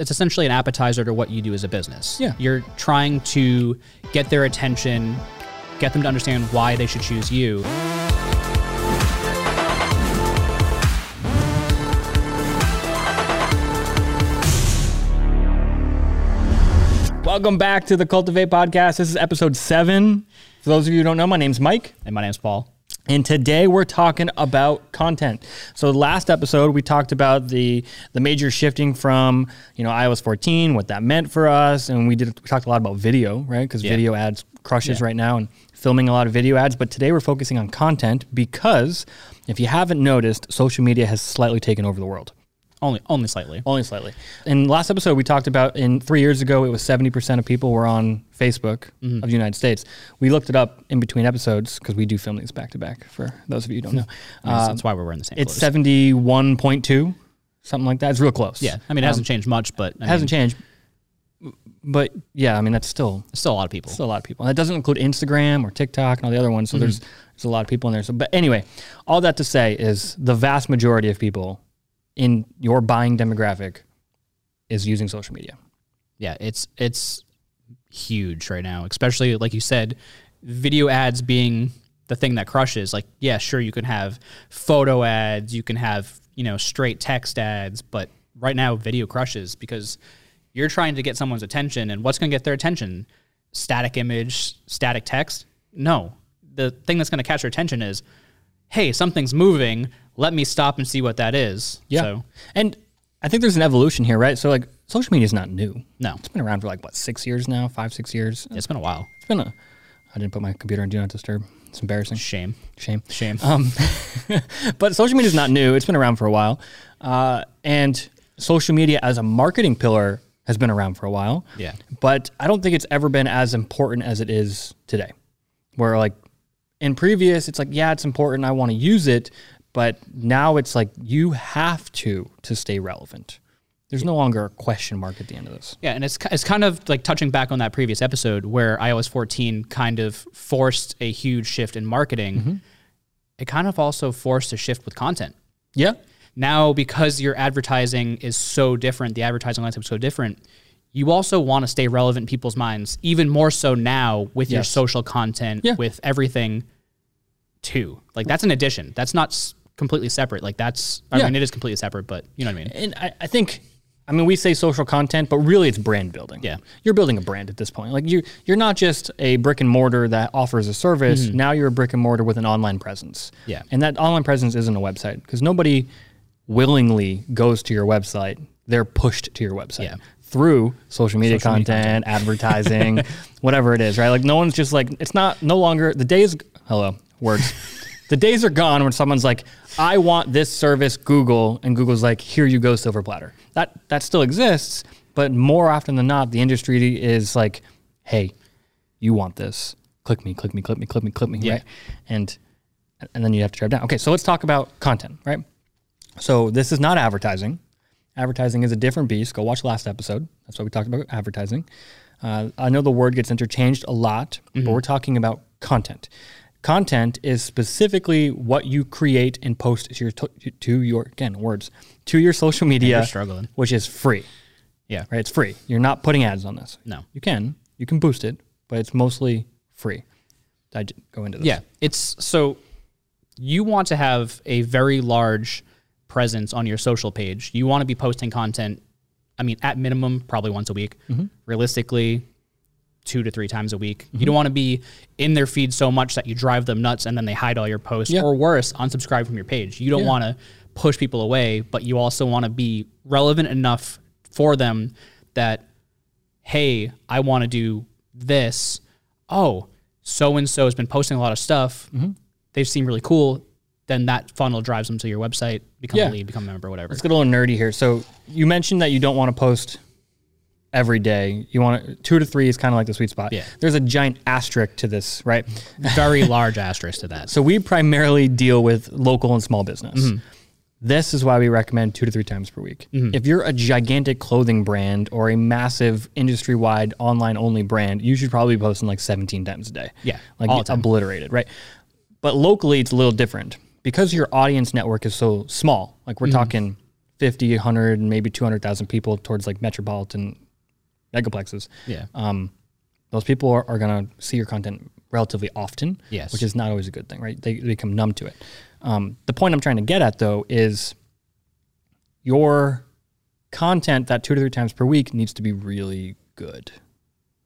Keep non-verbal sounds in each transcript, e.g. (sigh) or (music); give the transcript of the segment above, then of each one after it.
it's essentially an appetizer to what you do as a business. Yeah. You're trying to get their attention, get them to understand why they should choose you. Welcome back to the Cultivate Podcast. This is episode seven. For those of you who don't know, my name's Mike. And my name's Paul. And today we're talking about content. So last episode we talked about the the major shifting from you know iOS 14, what that meant for us, and we did we talked a lot about video, right? Because Yeah. video ads crushes Yeah. right now, and filming a lot of video ads. But today we're focusing on content because if you haven't noticed, social media has slightly taken over the world. Only only slightly. Only slightly. In last episode, we talked about in three years ago, it was 70% of people were on Facebook of the United States. We looked it up in between episodes because we do film these back to back for those of you who don't know. That's- Uh, that's why we're wearing the same it's 71.2, something like that. It's real close. Yeah. I mean, it hasn't changed much, but I It hasn't mean, changed. But yeah, I mean, that's still, still a lot of people. still a lot of people. And that doesn't include Instagram or TikTok and all the other ones. So Mm-hmm. there's, there's a lot of people in there. So, but anyway, all that to say is the vast majority of people in your buying demographic is using social media. yeah, it's it's huge right now, especially like you said, video ads being the thing that crushes. Like, yeah, sure, you can have photo ads, you can have you know straight text ads, but right now video crushes because you're trying to get someone's attention, and what's going to get their attention? Static image, static text? No, the thing that's going to catch their attention is, hey, something's moving. Let me stop and see what that is. Yeah. So, And I think there's an evolution here, right? So like social media is not new. no, It's been around for like what, six years now, five, six years. it's been a while. It's been a I didn't put my computer on do not disturb. It's embarrassing. Shame. Shame. Shame. Um, (laughs) but social media is not new. It's been around for a while. Uh, and social media as a marketing pillar has been around for a while. Yeah. But I don't think it's ever been as important as it is today. Where like in previous, it's like, yeah, it's important. I want to use it. But now it's like you have to to stay relevant. There's no longer a question mark at the end of this. Yeah, and it's it's kind of like touching back on that previous episode where iOS 14 kind of forced a huge shift in marketing. Mm-hmm. It kind of also forced a shift with content. Yeah. Now, because your advertising is so different, the advertising landscape is so different, you also want to stay relevant in people's minds, even more so now with your social content, Yeah. with everything too. Like that's an addition. That's not completely separate. Like that's, I Yeah. mean, it is completely separate, but you know what I mean? And I, I think, I mean, we say social content, but really it's brand building. Yeah. You're building a brand at this point. Like you, you're not just a brick and mortar that offers a service. Now you're a brick and mortar with an online presence. Mm-hmm. Yeah. And that online presence isn't a website because nobody willingly goes to your website. They're pushed to your website. Yeah. Through social media Social media content, advertising, (laughs) whatever it is, right? Like no one's just like it's not no longer the days. Hello, words. (laughs) the days are gone when someone's like, "I want this service, Google," and Google's like, "Here you go, silver platter." That that still exists, but more often than not, the industry is like, "Hey, you want this? Click me, click me, click me, click me, click me." Yeah. Right? And and then you have to drive down. Okay, so let's talk about content, right? So this is not advertising. Advertising is a different beast. Go watch last episode. That's why we talked about advertising. Uh, I know the word gets interchanged a lot, but we're talking about content. Content is specifically what you create and post to your to your again words to your social media, you're struggling. which is free. Yeah. Right, it's free. You're not putting ads on this. No. you can you can boost it, but it's mostly free. I go into this. Yeah, it's so you want to have a very large presence on your social page. You want to be posting content. I mean, at minimum, probably once a week. Mm-hmm. Realistically, two to three times a week. You don't want to be in their feed so much that you drive them nuts and then they hide all your posts, Yeah. or worse, unsubscribe from your page. You don't Yeah. want to push people away, but you also want to be relevant enough for them that, hey, I want to do this. Oh, so and so has been posting a lot of stuff. Mm-hmm. They seem really cool. Then that funnel drives them to your website, become Yeah. a lead, become a member, whatever. Let's get a little nerdy here. So you mentioned that you don't want to post every day. You want to, two to three is kind of like the sweet spot. Yeah. There's a giant asterisk to this, right? (laughs) Very large asterisk to that. So we primarily deal with local and small business. Mm-hmm. This is why we recommend two to three times per week. Mm-hmm. If you're a gigantic clothing brand or a massive industry wide online only brand, you should probably be posting like 17 times a day. Yeah, Like all the time. obliterated, right? But locally, it's a little different because your audience network is so small. Like we're mm-hmm. talking 50, 100, maybe 200,000 people towards like metropolitan megaplexes. Yeah. Um, those people are, are going to see your content relatively often, Yes. which is not always a good thing, right? They, they become numb to it. Um, the point I'm trying to get at though is your content that two to three times per week needs to be really good.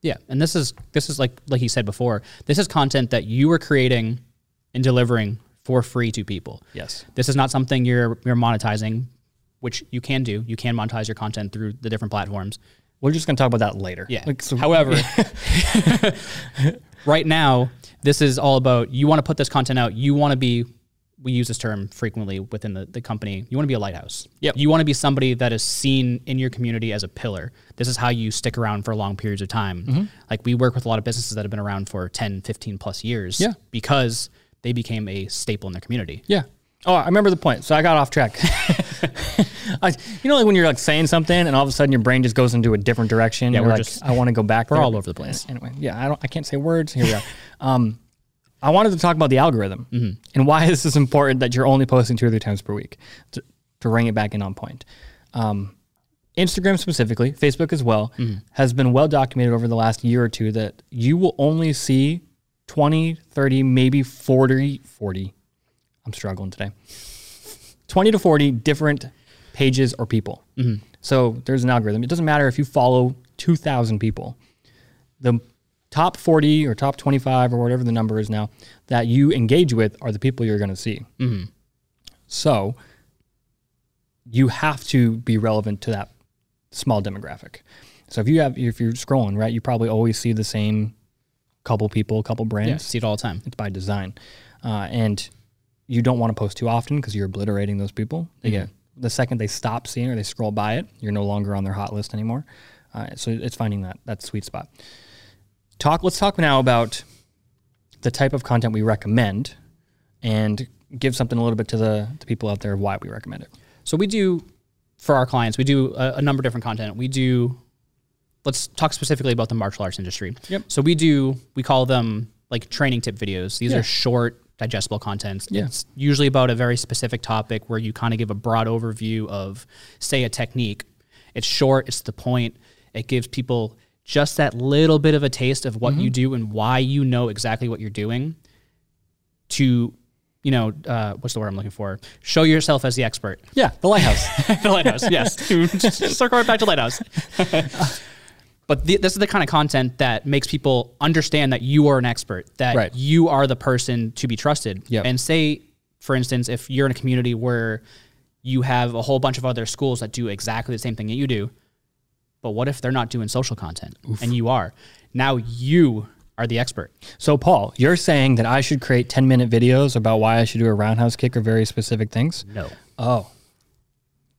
Yeah, and this is this is like like he said before. This is content that you are creating and delivering for free to people. Yes. This is not something you're you're monetizing, which you can do. You can monetize your content through the different platforms. We're just going to talk about that later. Yeah. Like, so- However, (laughs) right now, this is all about you want to put this content out. You want to be, we use this term frequently within the, the company. You want to be a lighthouse. Yep. You want to be somebody that is seen in your community as a pillar. This is how you stick around for long periods of time. Mm-hmm. Like we work with a lot of businesses that have been around for 10, 15 plus years. Yeah. Because they became a staple in their community. Yeah. Oh, I remember the point. So I got off track. (laughs) (laughs) I, you know, like when you're like saying something and all of a sudden your brain just goes into a different direction. Yeah, you're we're like, just- I want to go back. we're there. all over the place. Anyway, yeah, I don't, I can't say words. Here we are. (laughs) um, I wanted to talk about the algorithm Mm-hmm. and why (laughs) this is important that you're only posting two or three times per week to, to bring it back in on point. Um, Instagram specifically, Facebook as well, Mm-hmm. has been well documented over the last year or two that you will only see 20, 30, maybe 40, 40. I'm struggling today. 20 to 40 different pages or people. So there's an algorithm. It doesn't matter if you follow 2,000 people. The top 40 or top 25 or whatever the number is now that you engage with are the people you're going to see. So you have to be relevant to that small demographic. So if you have, if you're scrolling, right, you probably always see the same couple people, couple brands Yeah. See it all the time. it's by design. Uh, and you don't want to post too often because you're obliterating those people. They get the second they stop seeing or they scroll by it, you're no longer on their hot list anymore. Uh, so it's finding that that sweet spot. Talk. Let's talk now about the type of content we recommend, and give something a little bit to the, the people out there of why we recommend it. So we do for our clients, we do a, a number of different content. We do let's talk specifically about the martial arts industry. Yep. So we do we call them like training tip videos. These Yeah. are short, digestible content. Yeah. It's usually about a very specific topic where you kind of give a broad overview of say a technique. It's short, it's the point. It gives people just that little bit of a taste of what you do and why you know exactly what you're doing to you know, uh, what's the word I'm looking for? Show yourself as the expert. Yeah, the lighthouse. (laughs) the lighthouse, yes. Just (laughs) (laughs) circle right back to lighthouse. But the, this is the kind of content that makes people understand that you are an expert, that Right. you are the person to be trusted. Yep. And say, for instance, if you're in a community where you have a whole bunch of other schools that do exactly the same thing that you do, but what if they're not doing social content and you are? Now you are the expert. so, Paul, you're saying that I should create 10 minute videos about why I should do a roundhouse kick or very specific things? No. Oh.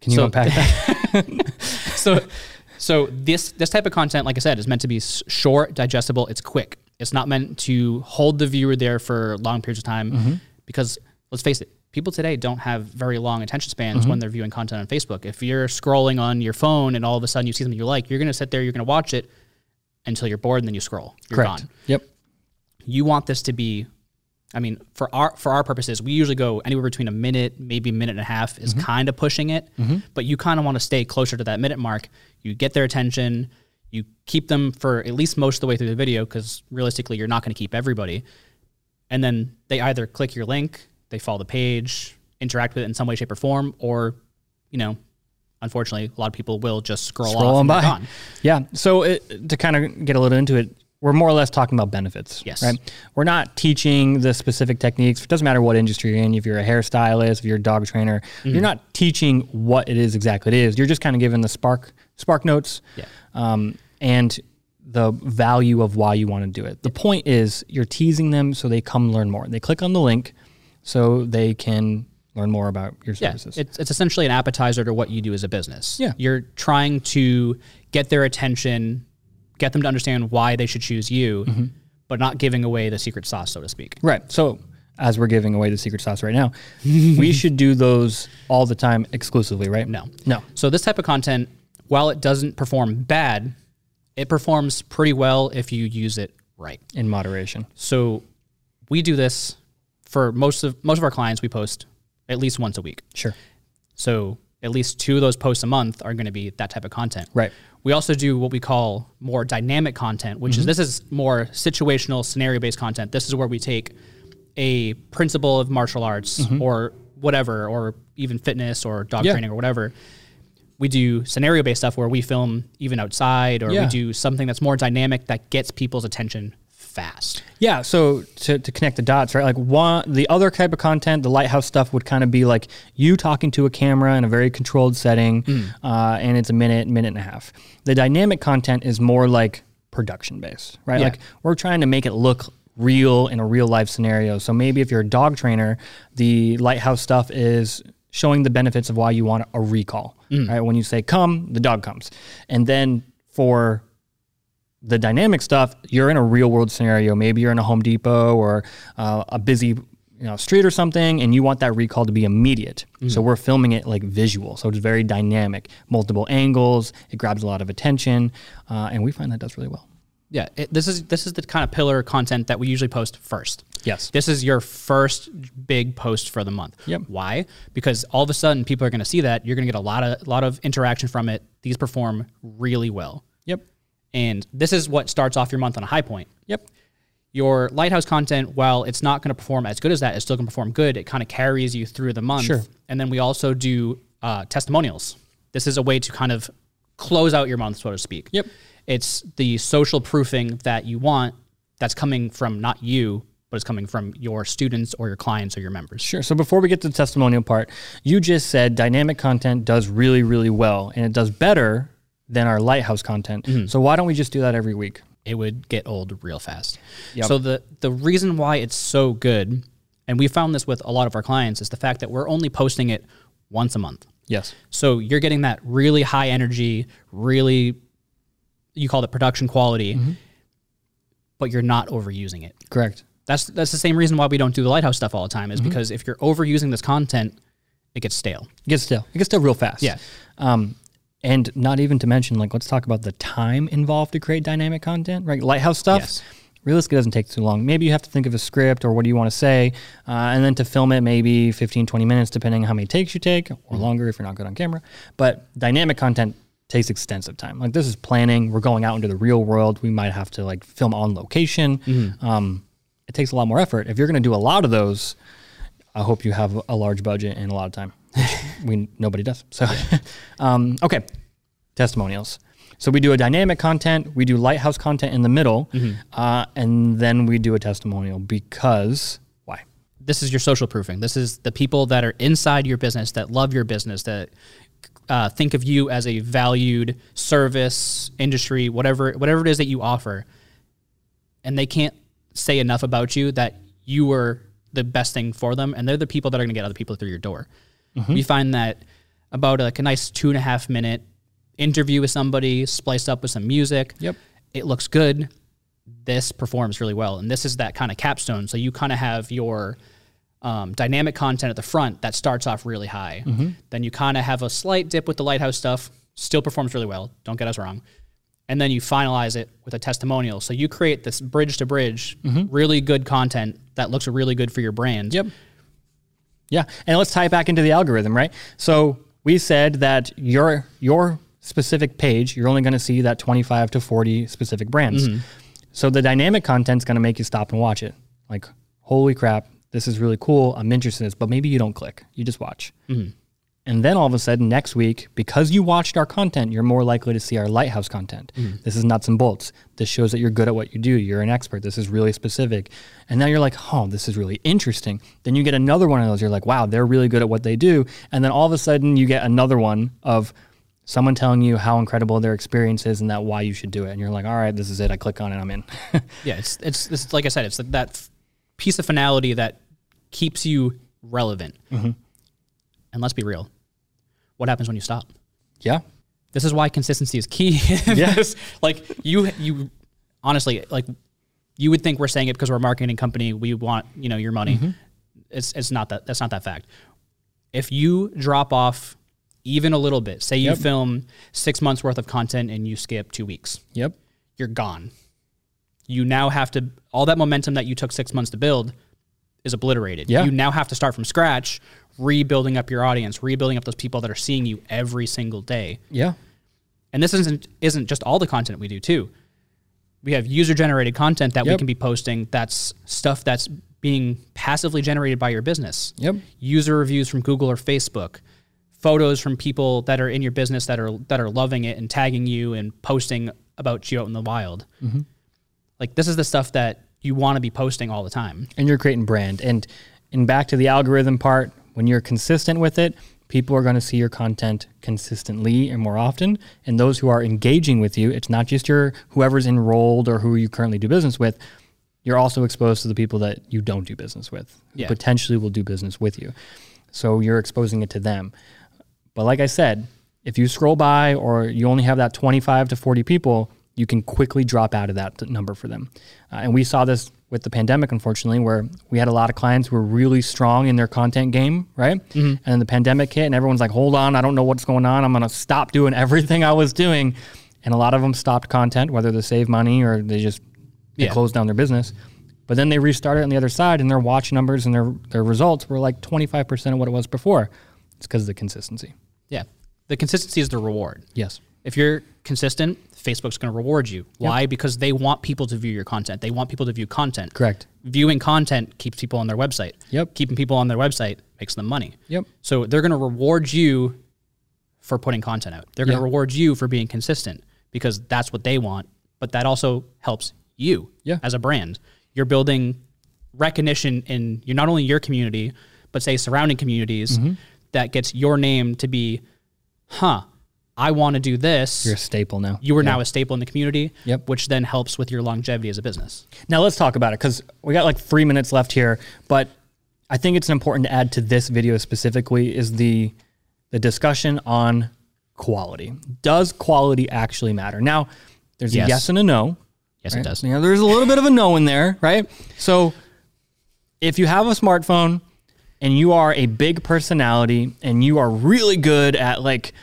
Can you So- unpack (laughs) that? so so this this type of content like i said is meant to be short digestible. It's quick. It's not meant to hold the viewer there for long periods of time mm-hmm. because let's face it people today don't have very long attention spans mm-hmm. when they're viewing content on facebook. If you're scrolling on your phone and all of a sudden you see something you like you're going to sit there you're going to watch it until you're bored and then you scroll. You're Correct. gone. Yep. you want this to be I mean, for our for our purposes, we usually go anywhere between a minute, maybe a minute and a half is mm-hmm. kind of pushing it. Mm-hmm. But you kind of want to stay closer to that minute mark. You get their attention, you keep them for at least most of the way through the video because realistically, you're not going to keep everybody. And then they either click your link, they follow the page, interact with it in some way, shape, or form, or you know, unfortunately, a lot of people will just scroll, Scroll off on by. gone. Yeah. So it, to kind of get a little into it, we're more or less talking about benefits. Yes. Right. We're not teaching the specific techniques. It doesn't matter what industry you're in. If you're a hairstylist, if you're a dog trainer, Mm-hmm. you're not teaching what it is exactly it is. You're just kind of giving the spark spark notes. Yeah. Um, and the value of why you want to do it. The point is you're teasing them so they come learn more. They click on the link so they can learn more about your Yeah, services. it's, it's essentially an appetizer to what you do as a business. Yeah. You're trying to get their attention, get them to understand why they should choose you, Mm-hmm. but not giving away the secret sauce, so to speak. Right. So as we're giving away the secret sauce right now, (laughs) we should do those all the time exclusively, right? No. No. So this type of content, while it doesn't perform bad, it performs pretty well if you use it right. In moderation. So we do this for most of most of our clients we post at least once a week. Sure. So at least two of those posts a month are going to be that type of content. Right. We also do what we call more dynamic content, which is mm-hmm. this is more situational, scenario based content. This is where we take a principle of martial arts mm-hmm. or whatever, or even fitness or dog Yeah. training or whatever. We do scenario based stuff where we film even outside, or Yeah. we do something that's more dynamic that gets people's attention fast. Yeah, so to, to connect the dots, right? Like one, the other type of content, the lighthouse stuff would kind of be like you talking to a camera in a very controlled setting, uh, and it's a minute, minute and a half. The dynamic content is more like production based, right? Yeah. Like we're trying to make it look real in a real life scenario. So maybe if you're a dog trainer, the lighthouse stuff is showing the benefits of why you want a recall, right? When you say come, the dog comes. And then for the dynamic stuff, you're in a real world scenario. Maybe you're in a Home Depot or uh, a busy you know street or something, and you want that recall to be immediate. So we're filming it like visual, so it's very dynamic, multiple angles. It grabs a lot of attention, uh, and we find that does really well. Yeah, it, this is this is the kind of pillar content that we usually post first. Yes. This is your first big post for the month. Yep. Why? Because all of a sudden people are going to see that you're going to get a lot of a lot of interaction from it. These perform really well. Yep. And this is what starts off your month on a high point. Yep. Your lighthouse content, while it's not going to perform as good as that, it's still going to perform good. It kind of carries you through the month. Sure. And then we also do uh, testimonials. This is a way to kind of close out your month, so to speak. Yep. It's the social proofing that you want that's coming from not you, but it's coming from your students or your clients or your members. Sure. So before we get to the testimonial part, you just said dynamic content does really, really well, and it does better than our lighthouse content. Mm-hmm. So why don't we just do that every week? it would get old real fast. Yep. So the the reason why it's so good, and we found this with a lot of our clients, is the fact that we're only posting it once a month. Yes. So you're getting that really high energy, really you call it production quality, mm-hmm. but you're not overusing it. Correct. That's that's the same reason why we don't do the lighthouse stuff all the time, is mm-hmm. because if you're overusing this content, it gets stale. It gets stale. It gets stale real fast. Yeah. Um, and not even to mention, like, let's talk about the time involved to create dynamic content, right? Lighthouse stuff. Yes. Realistically, doesn't take too long. Maybe you have to think of a script or what do you want to say, uh, and then to film it, maybe 15, 20 minutes, depending on how many takes you take, or longer if you're not good on camera. But dynamic content takes extensive time. Like, this is planning. We're going out into the real world. We might have to, like, film on location. Um, it takes a lot more effort. If you're going to do a lot of those, I hope you have a large budget and a lot of time, we nobody does. So, (laughs) um, okay, testimonials. So we do a dynamic content, we do lighthouse content in the middle, uh, and then we do a testimonial because why? this is your social proofing. This is the people that are inside your business that love your business that uh, think of you as a valued service industry, whatever whatever it is that you offer, and they can't say enough about you that you were the best thing for them, and they're the people that are going to get other people through your door. We mm-hmm. find that about like a nice two and a half minute interview with somebody, spliced up with some music. Yep. it looks good. This performs really well, and this is that kind of capstone. So you kind of have your um, dynamic content at the front that starts off really high. Mm-hmm. Then you kind of have a slight dip with the lighthouse stuff, still performs really well. Don't get us wrong. And then you finalize it with a testimonial. So you create this bridge to bridge, mm-hmm. really good content that looks really good for your brand. Yep. Yeah, and let's tie it back into the algorithm, right? So we said that your your specific page, you're only going to see that 25 to 40 specific brands. Mm-hmm. So the dynamic content's going to make you stop and watch it. Like, holy crap, this is really cool. I'm interested in this, but maybe you don't click. You just watch. Mm-hmm. And then all of a sudden, next week, because you watched our content, you're more likely to see our lighthouse content. Mm-hmm. This is nuts and bolts. This shows that you're good at what you do. You're an expert. This is really specific. And now you're like, oh, this is really interesting. Then you get another one of those. You're like, wow, they're really good at what they do. And then all of a sudden, you get another one of someone telling you how incredible their experience is and that why you should do it. And you're like, all right, this is it. I click on it. I'm in. (laughs) Yeah, it's it's, it's like I said, it's that f- piece of finality that keeps you relevant. Mm-hmm. And let's be real, what happens when you stop? yeah. This is why consistency is key. (laughs) yes, like you you honestly like you would think we're saying it because we're a marketing company. We want you know your money. Mm-hmm. It's it's not that that's not that fact. If you drop off even a little bit, say you Yep. film six months worth of content and you skip two weeks, Yep. you're gone. You now have to all that momentum that you took six months to build is obliterated. Yeah. You now have to start from scratch, rebuilding up your audience, rebuilding up those people that are seeing you every single day. Yeah. And this isn't isn't just all the content we do too. We have user generated content that we can be posting. That's stuff that's being passively generated by your business. Yep. User reviews from Google or Facebook, photos from people that are in your business that are that are loving it and tagging you and posting about you out in the wild. Mm-hmm. Like this is the stuff that you want to be posting all the time. and you're creating brand. And and back to the algorithm part, when you're consistent with it, people are going to see your content consistently and more often. And those who are engaging with you, it's not just your whoever's enrolled or who you currently do business with. You're also exposed to the people that you don't do business with, who Yeah. potentially will do business with you. So you're exposing it to them. But like I said, if you scroll by or you only have that 25 to 40 people, you can quickly drop out of that number for them. Uh, and we saw this with the pandemic, unfortunately, where we had a lot of clients who were really strong in their content game, right? And then the pandemic hit, and everyone's like, hold on, I don't know what's going on. I'm going to stop doing everything I was doing. And a lot of them stopped content, whether to save money or they just they Yeah. closed down their business. But then they restarted on the other side, and their watch numbers and their, their results were like 25% of what it was before. It's because of the consistency. Yeah. The consistency is the reward. Yes. If you're consistent, Facebook's going to reward you. Why? Because they want people to view your content. They want people to view content. Correct. Viewing content keeps people on their website. Yep. Keeping people on their website makes them money. Yep. So they're going to reward you for putting content out. They're going to Yeah. reward you for being consistent because that's what they want. But that also helps you Yeah. as a brand. You're building recognition in you're not only your community, but say surrounding communities Mm-hmm. that gets your name to be, huh, I want to do this. You're a staple now. you are now a staple in the community, Yep. which then helps with your longevity as a business. Now let's talk about it because we got like three minutes left here. But I think it's important to add to this video specifically is the the discussion on quality. Does quality actually matter? Now, there's Yes. a yes and a no. Yes, right? it does. You know, there's a little bit of a no in there, right? So if you have a smartphone and you are a big personality and you are really good at like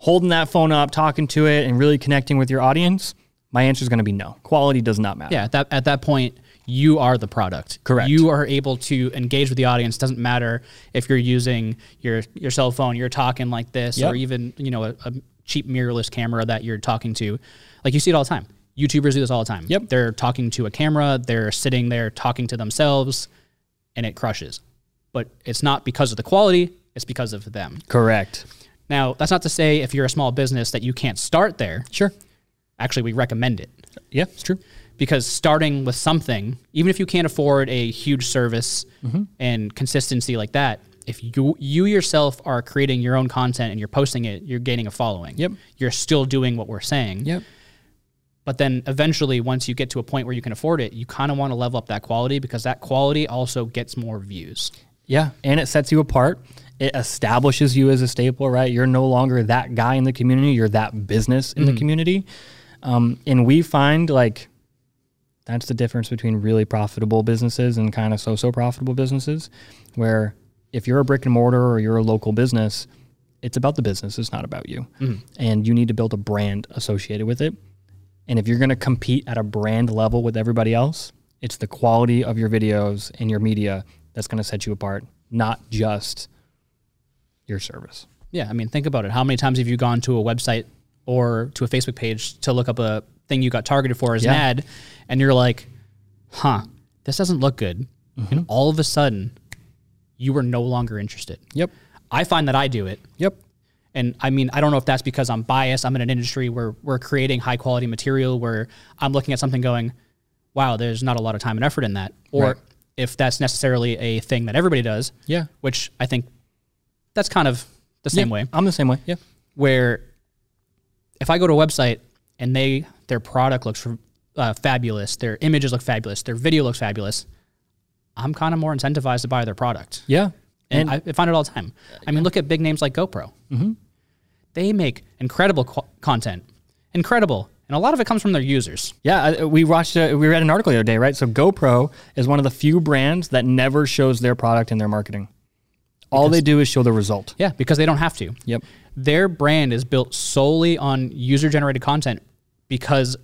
holding that phone up, talking to it, and really connecting with your audience, my answer is going to be no. Quality does not matter. Yeah, at that at that point, you are the product. Correct. You are able to engage with the audience. Doesn't matter if you're using your your cell phone, you're talking like this, Yep. or even you know a, a cheap mirrorless camera that you're talking to. Like you see it all the time. YouTubers do this all the time. Yep. They're talking to a camera. They're sitting there talking to themselves, and it crushes. But it's not because of the quality. It's because of them. Correct. Now, that's not to say if you're a small business that you can't start there. Sure. Actually, we recommend it Yeah, it's true. because starting with something, even if you can't afford a huge service Mm-hmm. and consistency like that, if you you yourself are creating your own content and you're posting it, you're gaining a following. Yep. You're still doing what we're saying. Yep. But then eventually, once you get to a point where you can afford it, you kind of want to level up that quality because that quality also gets more views. Yeah, and it sets you apart. It establishes you as a staple, right? You're no longer that guy in the community. You're that business in the community. Um, and we find like that's the difference between really profitable businesses and kind of so-so profitable businesses, where if you're a brick and mortar or you're a local business, it's about the business. It's not about you, and you need to build a brand associated with it. And if you're going to compete at a brand level with everybody else, it's the quality of your videos and your media that's going to set you apart, not just your service. Yeah, I mean, think about it. How many times have you gone to a website or to a Facebook page to look up a thing you got targeted for as Yeah. an ad, and you're like, "Huh, this doesn't look good," Mm-hmm. and all of a sudden, you were no longer interested. Yep. I find that I do it, Yep. and I mean, I don't know if that's because I'm biased. I'm in an industry where we're creating high quality material, where I'm looking at something going, "Wow, there's not a lot of time and effort in that," or Right. if that's necessarily a thing that everybody does, Yeah. which I think that's kind of the same Yeah. way I'm the same way. Yeah. where if I go to a website and they their product looks uh, fabulous, their images look fabulous, their video looks fabulous, I'm kind of more incentivized to buy their product. Yeah. And, And, I, I find it all the time. I mean, look at big names like GoPro. Mm-hmm. They make incredible qu- content, incredible, and a lot of it comes from their users. yeah, I- we watched, uh, we read an article the other day, right? So GoPro is one of the few brands that never shows their product in their marketing. All they do is show the result. Yeah, because they don't have to. Yep. Their brand is built solely on user generated content because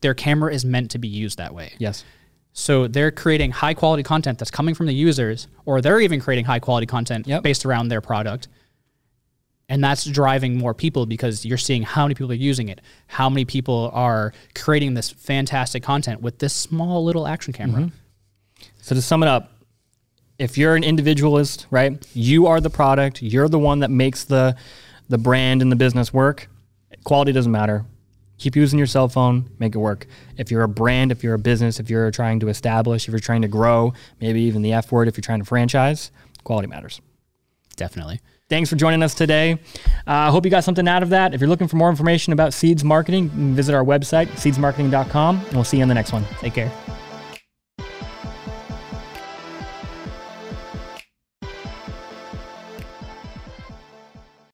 their camera is meant to be used that way. Yes. So they're creating high quality content that's coming from the users, or they're even creating high quality content Yep. based around their product. And that's driving more people because you're seeing how many people are using it, how many people are creating this fantastic content with this small little action camera. Mm-hmm. So to sum it up, if you're an individualist, right, you are the product, you're the one that makes the the brand and the business work. Quality doesn't matter. Keep using your cell phone, make it work. If you're a brand, if you're a business, if you're trying to establish, if you're trying to grow, maybe even the F word, if you're trying to franchise, quality matters. Definitely. Thanks for joining us today. Uh, I hope you got something out of that. If you're looking for more information about Seeds Marketing, visit our website, seedsmarketing.com, and we'll see you on the next one. Take care.